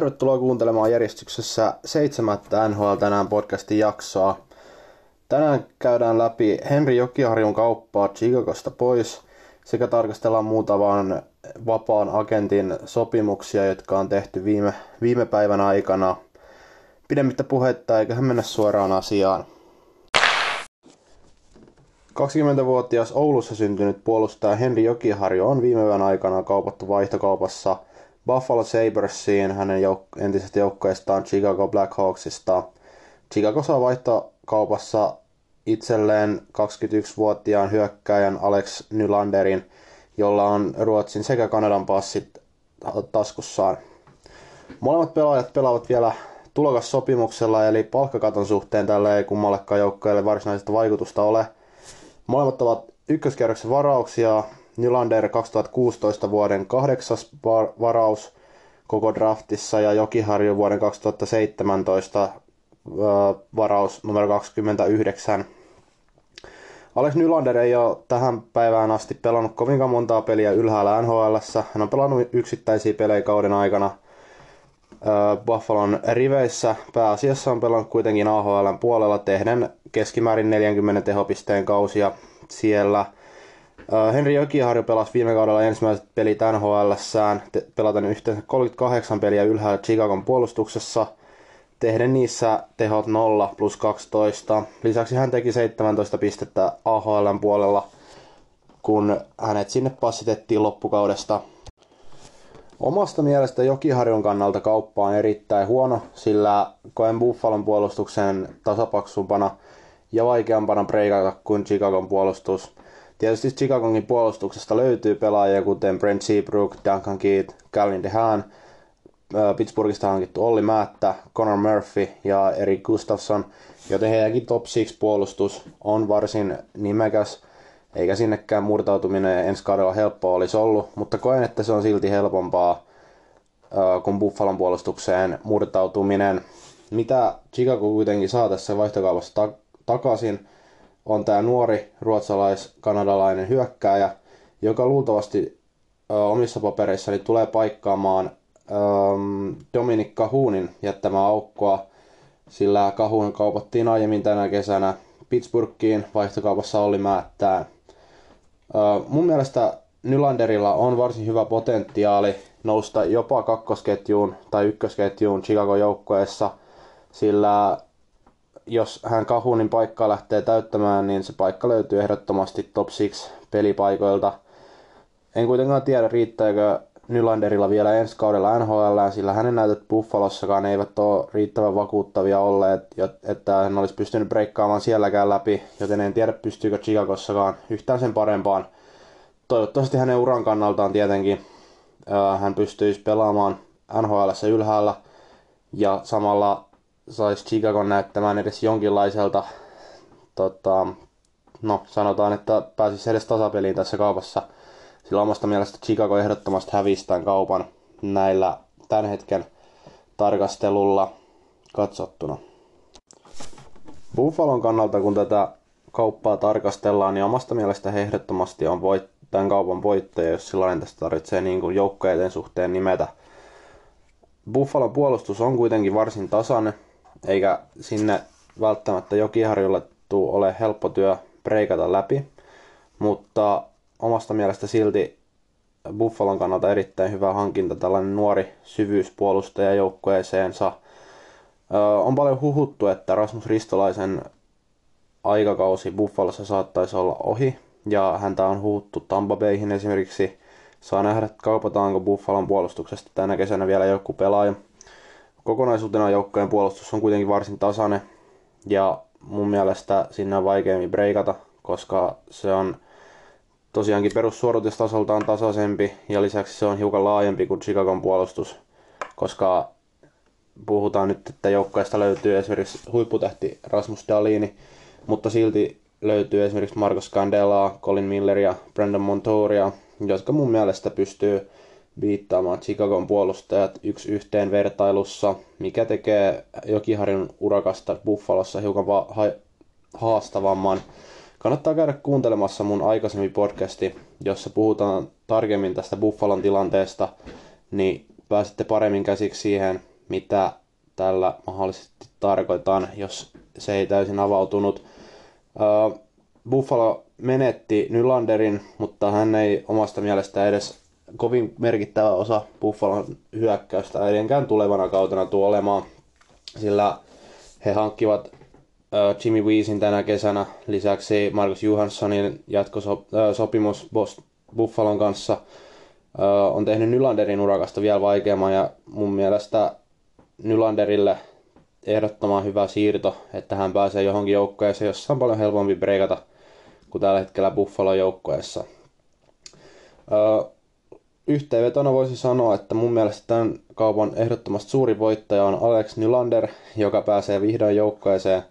Tervetuloa kuuntelemaan järjestyksessä seitsemättä NHL tänään podcastin jaksoa. Tänään käydään läpi Henri Jokiharjun kauppaa Chicagosta pois sekä tarkastellaan muutaman vapaan agentin sopimuksia, jotka on tehty viime, viime päivän aikana. Pidemmittä puhetta, eiköhän mennä suoraan asiaan. 20-vuotias Oulussa syntynyt puolustaja Henri Jokiharju on viime yön aikana kaupattu vaihtokaupassa Buffalo Sabersiin hänen jouk- entisestä joukkueestaan Chicago Blackhawksista. Chicago saa vaihtokaupassa itselleen 21-vuotiaan hyökkäjän Alex Nylanderin, jolla on Ruotsin sekä Kanadan passit taskussaan. Molemmat pelaajat pelaavat vielä tulokassopimuksella, eli palkkakaton suhteen tälle ei kummallekaan joukkueelle varsinaista vaikutusta ole – Molemmat ovat ykköskerroksen varauksia. Nylander 2016 vuoden kahdeksas varaus koko draftissa ja Jokiharju vuoden 2017 varaus numero 29. Alex Nylander ei ole tähän päivään asti pelannut kovinkaan montaa peliä ylhäällä NHL. Hän on pelannut yksittäisiä pelejä kauden aikana Buffalon riveissä. Pääasiassa on pelannut kuitenkin AHLn puolella tehden keskimäärin 40 tehopisteen kausia siellä. Henri Jokiharju pelasi viime kaudella ensimmäiset pelit NHLssään, pelaten yhteensä 38 peliä ylhäällä Chicagon puolustuksessa, tehden niissä tehot 0 plus 12. Lisäksi hän teki 17 pistettä AHLn puolella, kun hänet sinne passitettiin loppukaudesta. Omasta mielestä Jokiharjun kannalta kauppa on erittäin huono, sillä koen Buffalon puolustuksen tasapaksumpana – ja vaikeampana breikata kuin Chicagon puolustus. Tietysti Chicagonin puolustuksesta löytyy pelaajia kuten Brent Seabrook, Duncan Keith, Calvin DeHaan, Pittsburghista hankittu Olli Määttä, Connor Murphy ja Eric Gustafsson, joten heidänkin top 6 puolustus on varsin nimekäs, eikä sinnekään murtautuminen ensi kaudella helppoa olisi ollut, mutta koen, että se on silti helpompaa kuin Buffalon puolustukseen murtautuminen. Mitä Chicago kuitenkin saa tässä vaihtokaupassa takaisin on tämä nuori ruotsalais-kanadalainen hyökkääjä, joka luultavasti omissa papereissani tulee paikkaamaan ö, Dominik Kahunin jättämää aukkoa, sillä Kahun kaupattiin aiemmin tänä kesänä Pittsburghiin, vaihtokaupassa oli määttää. Ö, mun mielestä Nylanderilla on varsin hyvä potentiaali nousta jopa kakkosketjuun tai ykkösketjuun Chicago joukkueessa, sillä jos hän Kahunin paikkaa lähtee täyttämään, niin se paikka löytyy ehdottomasti top 6 pelipaikoilta. En kuitenkaan tiedä, riittääkö Nylanderilla vielä ensi kaudella NHL, sillä hänen näytöt Buffalossakaan eivät ole riittävän vakuuttavia olleet, että hän olisi pystynyt breikkaamaan sielläkään läpi, joten en tiedä pystyykö Chicagossakaan yhtään sen parempaan. Toivottavasti hänen uran kannaltaan tietenkin hän pystyisi pelaamaan NHL ylhäällä ja samalla saisi Chicago näyttämään edes jonkinlaiselta, tota, no sanotaan, että pääsisi edes tasapeliin tässä kaupassa. Sillä omasta mielestä Chicago ehdottomasti hävisi tämän kaupan näillä tämän hetken tarkastelulla katsottuna. Buffalon kannalta, kun tätä kauppaa tarkastellaan, niin omasta mielestä he ehdottomasti on voit, tämän kaupan voittaja, jos sellainen tästä tarvitsee niin kuin joukkueiden suhteen nimetä. Buffalon puolustus on kuitenkin varsin tasainen, eikä sinne välttämättä Jokiharjulle tuu ole helppo työ breikata läpi, mutta omasta mielestä silti Buffalon kannalta erittäin hyvä hankinta tällainen nuori syvyyspuolustaja joukkueeseensa. On paljon huhuttu, että Rasmus Ristolaisen aikakausi Buffalossa saattaisi olla ohi, ja häntä on huuttu Tampa Bayhin esimerkiksi. Saa nähdä, kaupataanko Buffalon puolustuksesta tänä kesänä vielä joku pelaaja kokonaisuutena joukkojen puolustus on kuitenkin varsin tasainen ja mun mielestä sinne on vaikeammin breikata, koska se on tosiaankin perussuoritustasoltaan tasaisempi ja lisäksi se on hiukan laajempi kuin Chicagon puolustus, koska puhutaan nyt, että joukkoista löytyy esimerkiksi huipputähti Rasmus Dalini, mutta silti löytyy esimerkiksi Marcos Candela, Colin Milleria, Brandon Montoria, jotka mun mielestä pystyy viittaamaan Chicagon puolustajat yksi yhteen vertailussa, mikä tekee Jokiharjun urakasta Buffalossa hiukan va- ha- haastavamman. Kannattaa käydä kuuntelemassa mun aikaisemmin podcasti, jossa puhutaan tarkemmin tästä Buffalon tilanteesta, niin pääsette paremmin käsiksi siihen, mitä tällä mahdollisesti tarkoitan, jos se ei täysin avautunut. Buffalo menetti Nylanderin, mutta hän ei omasta mielestä edes kovin merkittävä osa Buffalon hyökkäystä edenkään tulevana kautena tuo olemaan, sillä he hankkivat Jimmy Weesin tänä kesänä, lisäksi Marcus Johanssonin jatkosopimus Buffalon kanssa on tehnyt Nylanderin urakasta vielä vaikeamman ja mun mielestä Nylanderille ehdottoman hyvä siirto, että hän pääsee johonkin joukkueeseen, jossa on paljon helpompi breikata kuin tällä hetkellä Buffalo joukkueessa. Yhteenvetona voisi sanoa, että mun mielestä tämän kaupan ehdottomasti suuri voittaja on Alex Nylander, joka pääsee vihdoin joukkueeseen,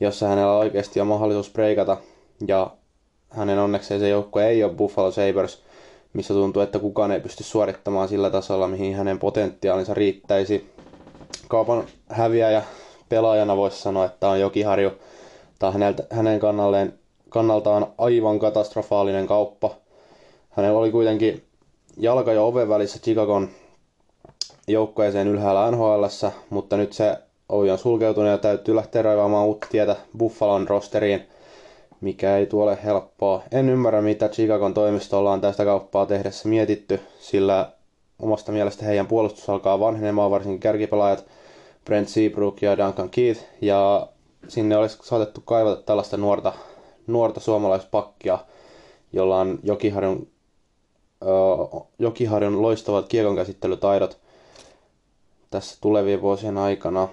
jossa hänellä oikeasti on mahdollisuus breikata. Ja hänen onnekseen se joukkue ei ole Buffalo Sabres, missä tuntuu, että kukaan ei pysty suorittamaan sillä tasolla, mihin hänen potentiaalinsa riittäisi. Kaupan häviäjä pelaajana voisi sanoa, että on Jokiharju. Tämä hänen kannalleen, kannaltaan aivan katastrofaalinen kauppa. Hänellä oli kuitenkin jalka ja oven välissä Chicagon joukkueeseen ylhäällä nhl mutta nyt se ovi on sulkeutunut ja täytyy lähteä raivaamaan uutta tietä Buffalon rosteriin, mikä ei tule helppoa. En ymmärrä, mitä Chicagon toimistolla on tästä kauppaa tehdessä mietitty, sillä omasta mielestä heidän puolustus alkaa vanhenemaan, varsinkin kärkipelaajat Brent Seabrook ja Duncan Keith, ja sinne olisi saatettu kaivata tällaista nuorta, nuorta suomalaispakkia, jolla on Jokiharjun Jokiharjun loistavat kiekonkäsittelytaidot tässä tulevien vuosien aikana.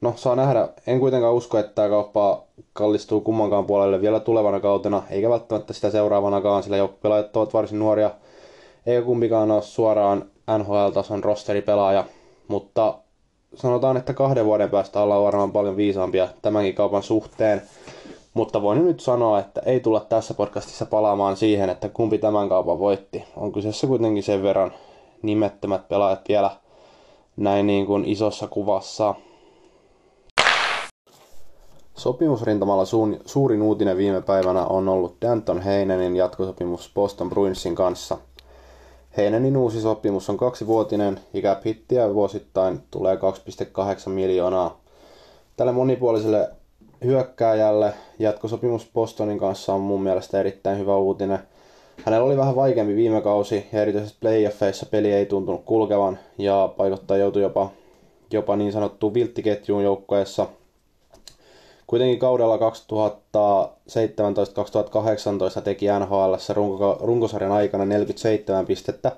No, saa nähdä. En kuitenkaan usko, että tämä kauppa kallistuu kummankaan puolelle vielä tulevana kautena, eikä välttämättä sitä seuraavanakaan, sillä joukkuepelaajat ovat varsin nuoria, eikä kumpikaan ole suoraan NHL-tason rosteripelaaja, mutta sanotaan, että kahden vuoden päästä ollaan varmaan paljon viisaampia tämänkin kaupan suhteen. Mutta voin nyt sanoa, että ei tulla tässä podcastissa palaamaan siihen, että kumpi tämän kaupan voitti. On kyseessä kuitenkin sen verran nimettömät pelaajat vielä näin niin kuin isossa kuvassa. Sopimusrintamalla suun, suurin uutinen viime päivänä on ollut Danton Heinenin jatkosopimus Boston Bruinsin kanssa. Heinenin uusi sopimus on kaksivuotinen, ikä pittiä vuosittain tulee 2,8 miljoonaa. Tälle monipuoliselle hyökkääjälle jatkosopimus Bostonin kanssa on mun mielestä erittäin hyvä uutinen. Hänellä oli vähän vaikeampi viime kausi ja erityisesti playoffeissa peli ei tuntunut kulkevan ja paikottaa joutui jopa, jopa niin sanottuun vilttiketjuun joukkoessa. Kuitenkin kaudella 2017-2018 teki NHL runko, runkosarjan aikana 47 pistettä,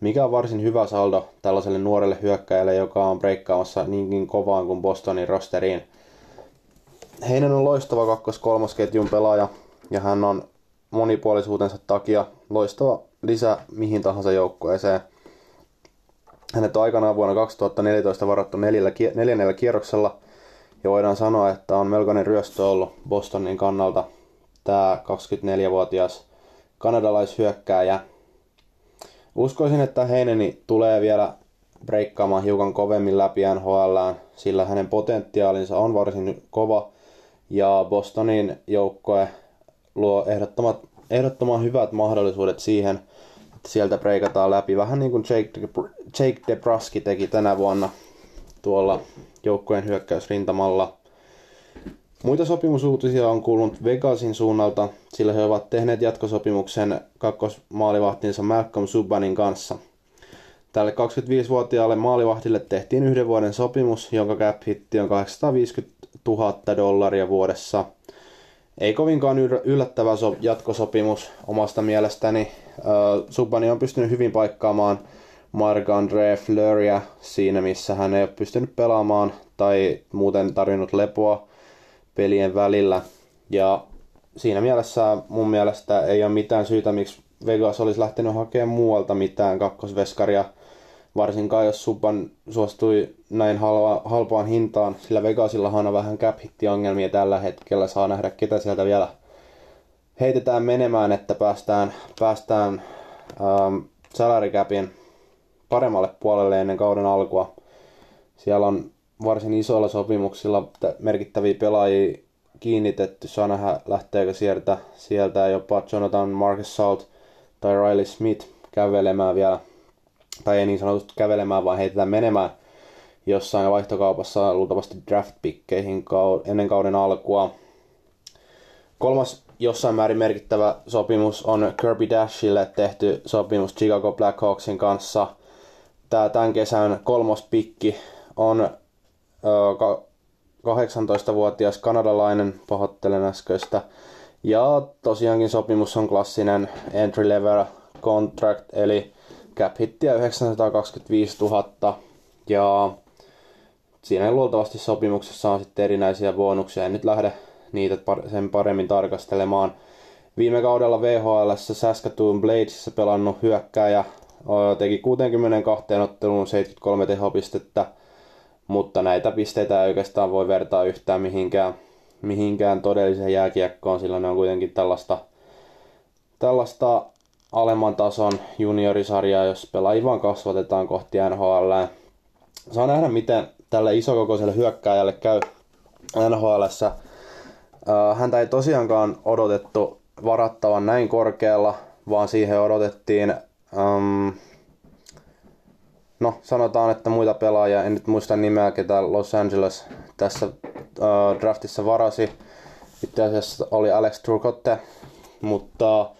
mikä on varsin hyvä saldo tällaiselle nuorelle hyökkäjälle, joka on breikkaamassa niinkin kovaan kuin Bostonin rosteriin – Heinen on loistava kakkos-kolmosketjun pelaaja ja hän on monipuolisuutensa takia loistava lisä mihin tahansa joukkueeseen. Hänet on aikanaan vuonna 2014 varattu neljällä, neljännellä kierroksella ja voidaan sanoa, että on melkoinen ryöstö ollut Bostonin kannalta tämä 24-vuotias kanadalaishyökkääjä. Uskoisin, että Heineni tulee vielä breikkaamaan hiukan kovemmin läpi NHL, sillä hänen potentiaalinsa on varsin kova ja Bostonin joukkue luo ehdottomat, ehdottoman hyvät mahdollisuudet siihen, että sieltä breikataan läpi. Vähän niin kuin Jake, Jake DeBruski teki tänä vuonna tuolla joukkueen hyökkäysrintamalla. Muita sopimusuutisia on kuulunut Vegasin suunnalta, sillä he ovat tehneet jatkosopimuksen kakkosmaalivahtinsa Malcolm Subbanin kanssa. Tälle 25-vuotiaalle maalivahdille tehtiin yhden vuoden sopimus, jonka cap hitti on 850 000 dollaria vuodessa. Ei kovinkaan yllättävä so- jatkosopimus omasta mielestäni. Subani on pystynyt hyvin paikkaamaan Marc-André Fleuria siinä, missä hän ei ole pystynyt pelaamaan tai muuten tarjonnut lepoa pelien välillä. Ja siinä mielessä mun mielestä ei ole mitään syytä, miksi Vegas olisi lähtenyt hakemaan muualta mitään kakkosveskaria – varsinkaan jos Subban suostui näin halva, halpaan hintaan, sillä Vegasillahan on vähän cap ongelmia tällä hetkellä, saa nähdä ketä sieltä vielä heitetään menemään, että päästään, päästään ähm, salary capin paremmalle puolelle ennen kauden alkua. Siellä on varsin isoilla sopimuksilla merkittäviä pelaajia kiinnitetty. Saa nähdä, lähteekö sieltä, sieltä jopa Jonathan Marcus Salt tai Riley Smith kävelemään vielä tai ei niin sanotusti kävelemään, vaan heitetään menemään jossain vaihtokaupassa luultavasti draft-pikkeihin ennen kauden alkua. Kolmas jossain määrin merkittävä sopimus on Kirby Dashille tehty sopimus Chicago Blackhawksin kanssa. Tämä tämän kesän kolmos pikki on ö, 18-vuotias kanadalainen, pahoittelen äskeistä. Ja tosiaankin sopimus on klassinen entry level contract, eli cap hittiä 925 000. Ja siinä luultavasti sopimuksessa on sitten erinäisiä bonuksia. En nyt lähde niitä sen paremmin tarkastelemaan. Viime kaudella VHL Saskatoon Bladesissa pelannut hyökkääjä teki 62 otteluun 73 tehopistettä, mutta näitä pisteitä ei oikeastaan voi vertaa yhtään mihinkään, mihinkään todelliseen jääkiekkoon, sillä ne on kuitenkin tällaista, tällaista alemman tason juniorisarjaa, jos pelaajia vaan kasvatetaan kohti NHL. Saa nähdä, miten tälle isokokoiselle hyökkääjälle käy NHLssä. Häntä ei tosiaankaan odotettu varattavan näin korkealla, vaan siihen odotettiin, um, no sanotaan, että muita pelaajia, en nyt muista nimeä, ketä Los Angeles tässä uh, draftissa varasi. Itse asiassa oli Alex Turcotte, mutta uh,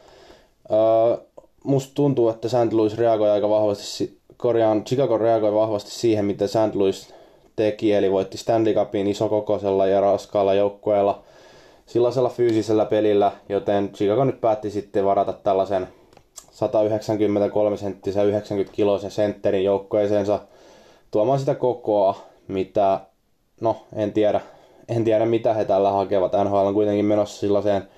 musta tuntuu, että St. Louis reagoi aika vahvasti, korjaan, Chicago reagoi vahvasti siihen, mitä St. Louis teki, eli voitti Stanley Cupin isokokoisella ja raskaalla joukkueella sellaisella fyysisellä pelillä, joten Chicago nyt päätti sitten varata tällaisen 193 senttisen 90 kiloisen sentterin joukkueeseensa tuomaan sitä kokoa, mitä, no en tiedä, en tiedä mitä he tällä hakevat. NHL on kuitenkin menossa sellaiseen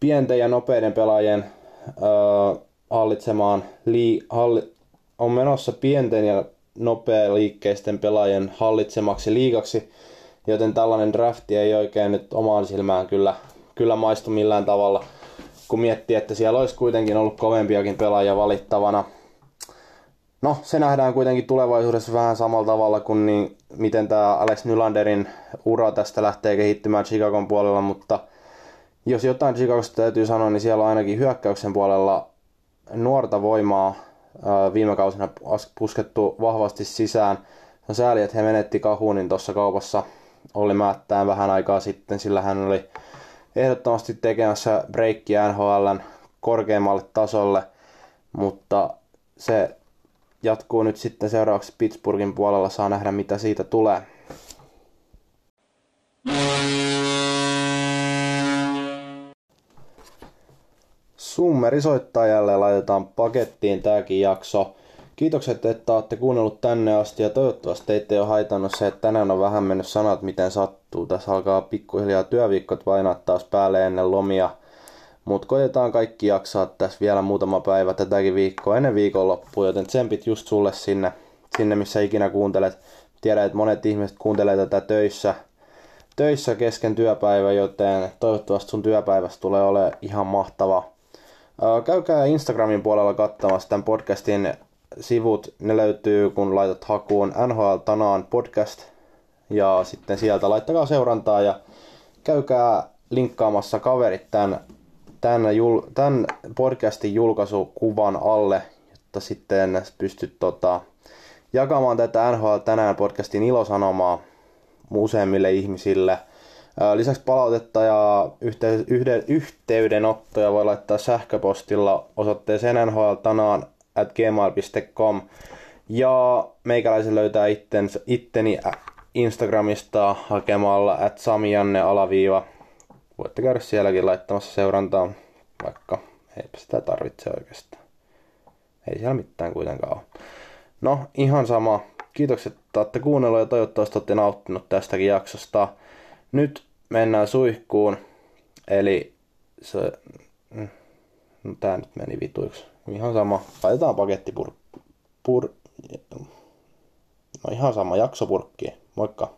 pienten ja nopeiden pelaajien öö, hallitsemaan, lii, halli, on menossa pienten ja nopea liikkeisten pelaajien hallitsemaksi liikaksi, joten tällainen drafti ei oikein nyt omaan silmään kyllä, kyllä maistu millään tavalla, kun miettii, että siellä olisi kuitenkin ollut kovempiakin pelaajia valittavana. No, se nähdään kuitenkin tulevaisuudessa vähän samalla tavalla kuin niin, miten tämä Alex Nylanderin ura tästä lähtee kehittymään Chicagon puolella, mutta jos jotain Chicagosta täytyy sanoa, niin siellä on ainakin hyökkäyksen puolella nuorta voimaa viime kausina puskettu vahvasti sisään. On sääli, että he menetti Kahunin tuossa kaupassa oli määttään vähän aikaa sitten, sillä hän oli ehdottomasti tekemässä breikkiä NHLn korkeammalle tasolle, mutta se jatkuu nyt sitten seuraavaksi Pittsburghin puolella, saa nähdä mitä siitä tulee. Summeri soittaa jälleen, laitetaan pakettiin tääkin jakso. Kiitokset, että olette kuunnellut tänne asti ja toivottavasti teitä ei ole haitannut se, että tänään on vähän mennyt sanat miten sattuu. Tässä alkaa pikkuhiljaa työviikkot painaa taas päälle ennen lomia. Mutta koitetaan kaikki jaksaa tässä vielä muutama päivä tätäkin viikkoa ennen viikonloppua, joten tsempit just sulle sinne, sinne missä ikinä kuuntelet. Tiedän, että monet ihmiset kuuntelee tätä töissä, töissä kesken työpäivä, joten toivottavasti sun työpäivästä tulee ole ihan mahtava. Käykää Instagramin puolella katsomassa tämän podcastin sivut, ne löytyy kun laitat hakuun NHL Tanaan podcast ja sitten sieltä laittakaa seurantaa ja käykää linkkaamassa kaverit tämän, tämän, jul, tämän podcastin julkaisukuvan alle, jotta sitten pystyt tota, jakamaan tätä NHL tänään podcastin ilosanomaa useimmille ihmisille. Lisäksi palautetta ja yhtey- yhteydenottoja voi laittaa sähköpostilla osoitteeseen NHL tänään at gmail.com. Ja meikäläisen löytää ittens, itteni Instagramista hakemalla at samianne alaviiva. Voitte käydä sielläkin laittamassa seurantaa, vaikka eipä sitä tarvitse oikeastaan. Ei siellä mitään kuitenkaan ole. No, ihan sama. Kiitokset, että olette kuunnelleet ja toivottavasti olette nauttinut tästäkin jaksosta. Nyt mennään suihkuun. Eli se... Mm, no, tää nyt meni vituiksi. Ihan sama. Laitetaan pakettipur... Pur... No ihan sama jaksopurkki. Moikka.